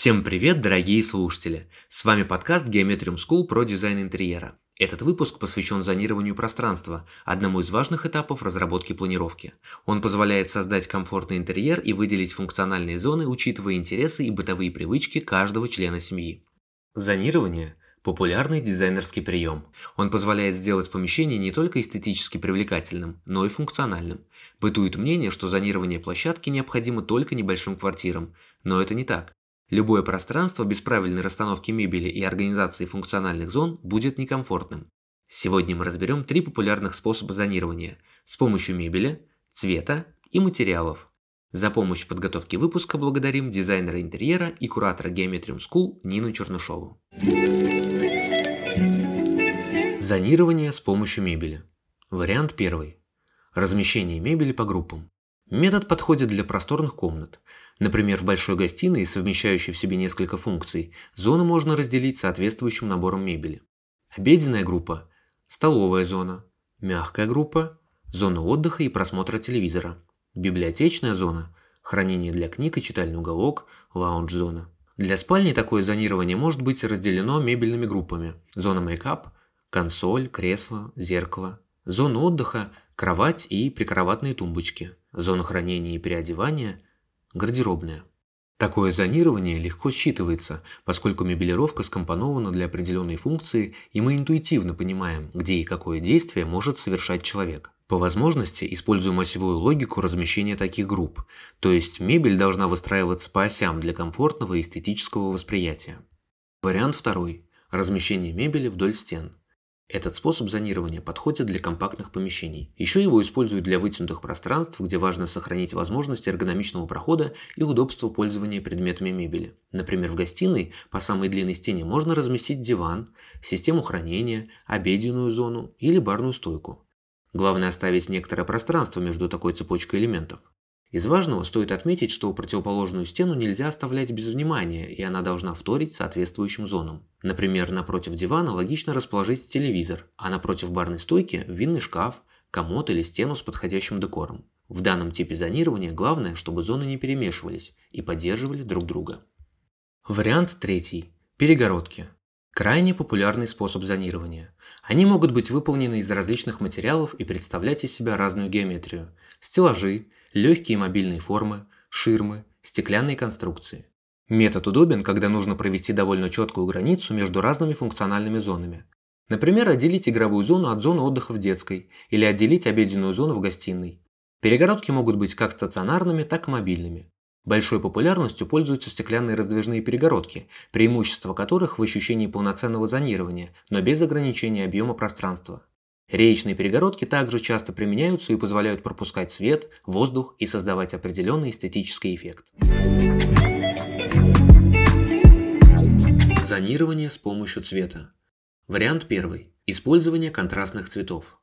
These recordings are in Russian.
Всем привет, дорогие слушатели! С вами подкаст Geometrium School про дизайн интерьера. Этот выпуск посвящен зонированию пространства, одному из важных этапов разработки планировки. Он позволяет создать комфортный интерьер и выделить функциональные зоны, учитывая интересы и бытовые привычки каждого члена семьи. Зонирование – популярный дизайнерский прием. Он позволяет сделать помещение не только эстетически привлекательным, но и функциональным. Бытует мнение, что зонирование площадки необходимо только небольшим квартирам, но это не так. Любое пространство без правильной расстановки мебели и организации функциональных зон будет некомфортным. Сегодня мы разберем три популярных способа зонирования с помощью мебели, цвета и материалов. За помощь в подготовке выпуска благодарим дизайнера интерьера и куратора Geometrium School Нину Чернышову. Зонирование с помощью мебели. Вариант первый. Размещение мебели по группам. Метод подходит для просторных комнат. Например, в большой гостиной, совмещающей в себе несколько функций, зону можно разделить соответствующим набором мебели. Обеденная группа – столовая зона, мягкая группа – зона отдыха и просмотра телевизора, библиотечная зона – хранение для книг и читальный уголок, лаунж-зона. Для спальни такое зонирование может быть разделено мебельными группами. Зона мейкап – консоль, кресло, зеркало. Зона отдыха – кровать и прикроватные тумбочки. Зона хранения и переодевания – гардеробная. Такое зонирование легко считывается, поскольку мебелировка скомпонована для определенной функции, и мы интуитивно понимаем, где и какое действие может совершать человек. По возможности используем осевую логику размещения таких групп, то есть мебель должна выстраиваться по осям для комфортного и эстетического восприятия. Вариант второй. Размещение мебели вдоль стен. Этот способ зонирования подходит для компактных помещений. Еще его используют для вытянутых пространств, где важно сохранить возможность эргономичного прохода и удобство пользования предметами мебели. Например, в гостиной по самой длинной стене можно разместить диван, систему хранения, обеденную зону или барную стойку. Главное оставить некоторое пространство между такой цепочкой элементов. Из важного стоит отметить, что противоположную стену нельзя оставлять без внимания, и она должна вторить соответствующим зонам. Например, напротив дивана логично расположить телевизор, а напротив барной стойки – винный шкаф, комод или стену с подходящим декором. В данном типе зонирования главное, чтобы зоны не перемешивались и поддерживали друг друга. Вариант третий. Перегородки. Крайне популярный способ зонирования. Они могут быть выполнены из различных материалов и представлять из себя разную геометрию. Стеллажи, легкие мобильные формы, ширмы, стеклянные конструкции. Метод удобен, когда нужно провести довольно четкую границу между разными функциональными зонами. Например, отделить игровую зону от зоны отдыха в детской или отделить обеденную зону в гостиной. Перегородки могут быть как стационарными, так и мобильными. Большой популярностью пользуются стеклянные раздвижные перегородки, преимущество которых в ощущении полноценного зонирования, но без ограничения объема пространства. Реечные перегородки также часто применяются и позволяют пропускать свет, воздух и создавать определенный эстетический эффект. Зонирование с помощью цвета. Вариант первый. Использование контрастных цветов.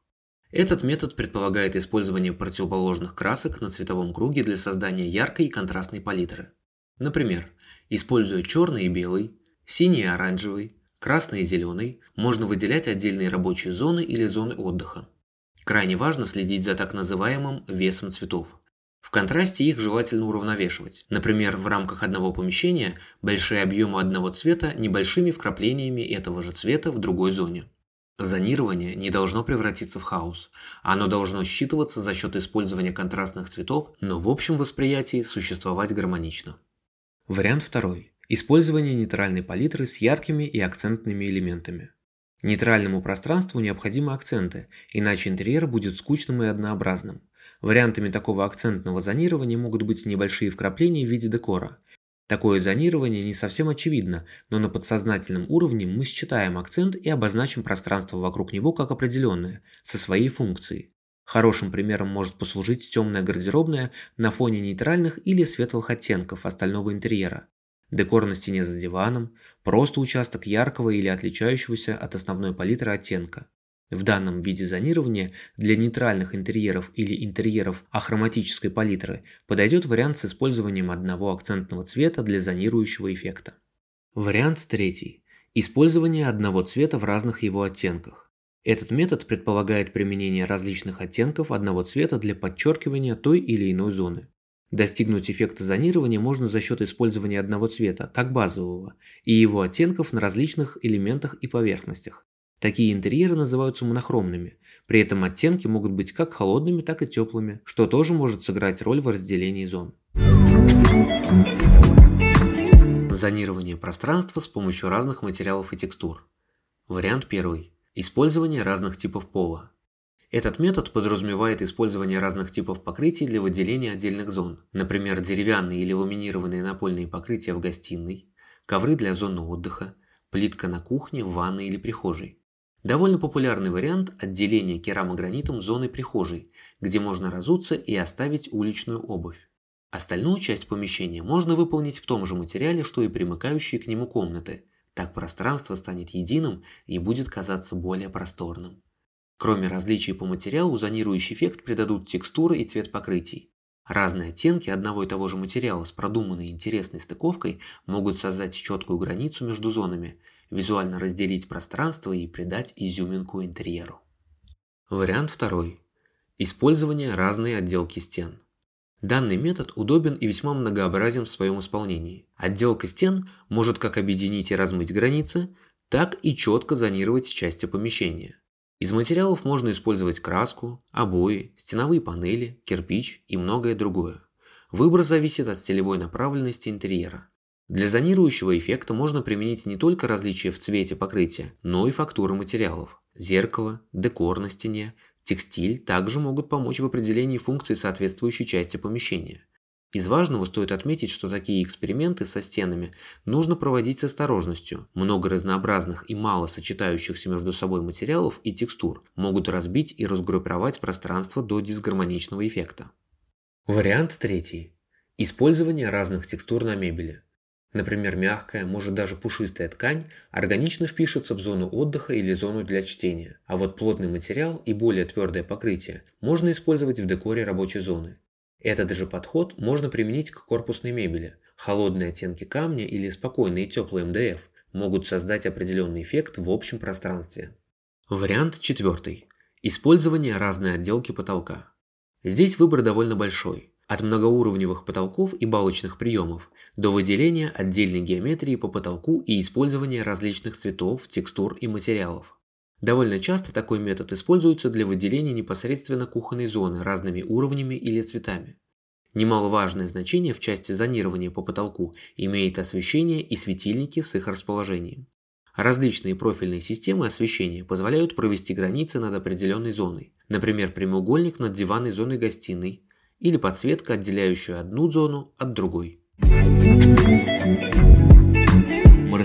Этот метод предполагает использование противоположных красок на цветовом круге для создания яркой и контрастной палитры. Например, используя черный и белый, синий и оранжевый, красный и зеленый, можно выделять отдельные рабочие зоны или зоны отдыха. Крайне важно следить за так называемым весом цветов. В контрасте их желательно уравновешивать. Например, в рамках одного помещения большие объемы одного цвета небольшими вкраплениями этого же цвета в другой зоне. Зонирование не должно превратиться в хаос. Оно должно считываться за счет использования контрастных цветов, но в общем восприятии существовать гармонично. Вариант второй. Использование нейтральной палитры с яркими и акцентными элементами. Нейтральному пространству необходимы акценты, иначе интерьер будет скучным и однообразным. Вариантами такого акцентного зонирования могут быть небольшие вкрапления в виде декора. Такое зонирование не совсем очевидно, но на подсознательном уровне мы считаем акцент и обозначим пространство вокруг него как определенное, со своей функцией. Хорошим примером может послужить темная гардеробная на фоне нейтральных или светлых оттенков остального интерьера. Декор на стене за диваном, просто участок яркого или отличающегося от основной палитры оттенка. В данном виде зонирования для нейтральных интерьеров или интерьеров ахроматической палитры подойдет вариант с использованием одного акцентного цвета для зонирующего эффекта. Вариант третий. Использование одного цвета в разных его оттенках. Этот метод предполагает применение различных оттенков одного цвета для подчеркивания той или иной зоны. Достигнуть эффекта зонирования можно за счет использования одного цвета, как базового, и его оттенков на различных элементах и поверхностях. Такие интерьеры называются монохромными, при этом оттенки могут быть как холодными, так и теплыми, что тоже может сыграть роль в разделении зон. Зонирование пространства с помощью разных материалов и текстур. Вариант первый. Использование разных типов пола. Этот метод подразумевает использование разных типов покрытий для выделения отдельных зон, например, деревянные или ламинированные напольные покрытия в гостиной, ковры для зоны отдыха, плитка на кухне, в ванной или прихожей. Довольно популярный вариант отделения керамогранитом зоны прихожей, где можно разуться и оставить уличную обувь. Остальную часть помещения можно выполнить в том же материале, что и примыкающие к нему комнаты. Так пространство станет единым и будет казаться более просторным. Кроме различий по материалу, зонирующий эффект придадут текстура и цвет покрытий. Разные оттенки одного и того же материала с продуманной интересной стыковкой могут создать четкую границу между зонами, визуально разделить пространство и придать изюминку интерьеру. Вариант второй. Использование разной отделки стен. Данный метод удобен и весьма многообразен в своем исполнении. Отделка стен может как объединить и размыть границы, так и четко зонировать части помещения. Из материалов можно использовать краску, обои, стеновые панели, кирпич и многое другое. Выбор зависит от стилевой направленности интерьера. Для зонирующего эффекта можно применить не только различия в цвете покрытия, но и фактуры материалов. Зеркало, декор на стене, текстиль также могут помочь в определении функции соответствующей части помещения. Из важного стоит отметить, что такие эксперименты со стенами нужно проводить с осторожностью. Много разнообразных и мало сочетающихся между собой материалов и текстур могут разбить и разгруппировать пространство до дисгармоничного эффекта. Вариант третий. Использование разных текстур на мебели. Например, мягкая, может даже пушистая ткань органично впишется в зону отдыха или зону для чтения, а вот плотный материал и более твердое покрытие можно использовать в декоре рабочей зоны. Этот же подход можно применить к корпусной мебели. Холодные оттенки камня или спокойные теплые МДФ могут создать определенный эффект в общем пространстве. Вариант четвертый. Использование разной отделки потолка. Здесь выбор довольно большой. От многоуровневых потолков и балочных приемов до выделения отдельной геометрии по потолку и использования различных цветов, текстур и материалов. Довольно часто такой метод используется для выделения непосредственно кухонной зоны разными уровнями или цветами. Немаловажное значение в части зонирования по потолку имеет освещение и светильники с их расположением. Различные профильные системы освещения позволяют провести границы над определенной зоной, например, прямоугольник над диванной зоной гостиной или подсветка, отделяющая одну зону от другой. Мы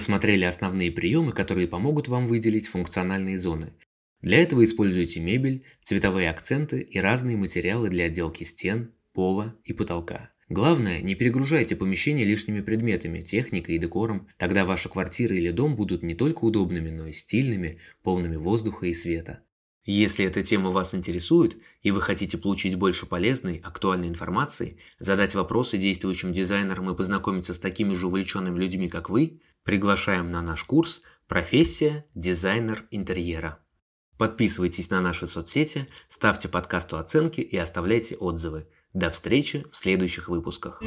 рассмотрели основные приемы, которые помогут вам выделить функциональные зоны. Для этого используйте мебель, цветовые акценты и разные материалы для отделки стен, пола и потолка. Главное, не перегружайте помещение лишними предметами, техникой и декором, тогда ваша квартира или дом будут не только удобными, но и стильными, полными воздуха и света. Если эта тема вас интересует, и вы хотите получить больше полезной, актуальной информации, задать вопросы действующим дизайнерам и познакомиться с такими же увлеченными людьми, как вы, приглашаем на наш курс «Профессия. Дизайнер интерьера». Подписывайтесь на наши соцсети, ставьте подкасту оценки и оставляйте отзывы. До встречи в следующих выпусках.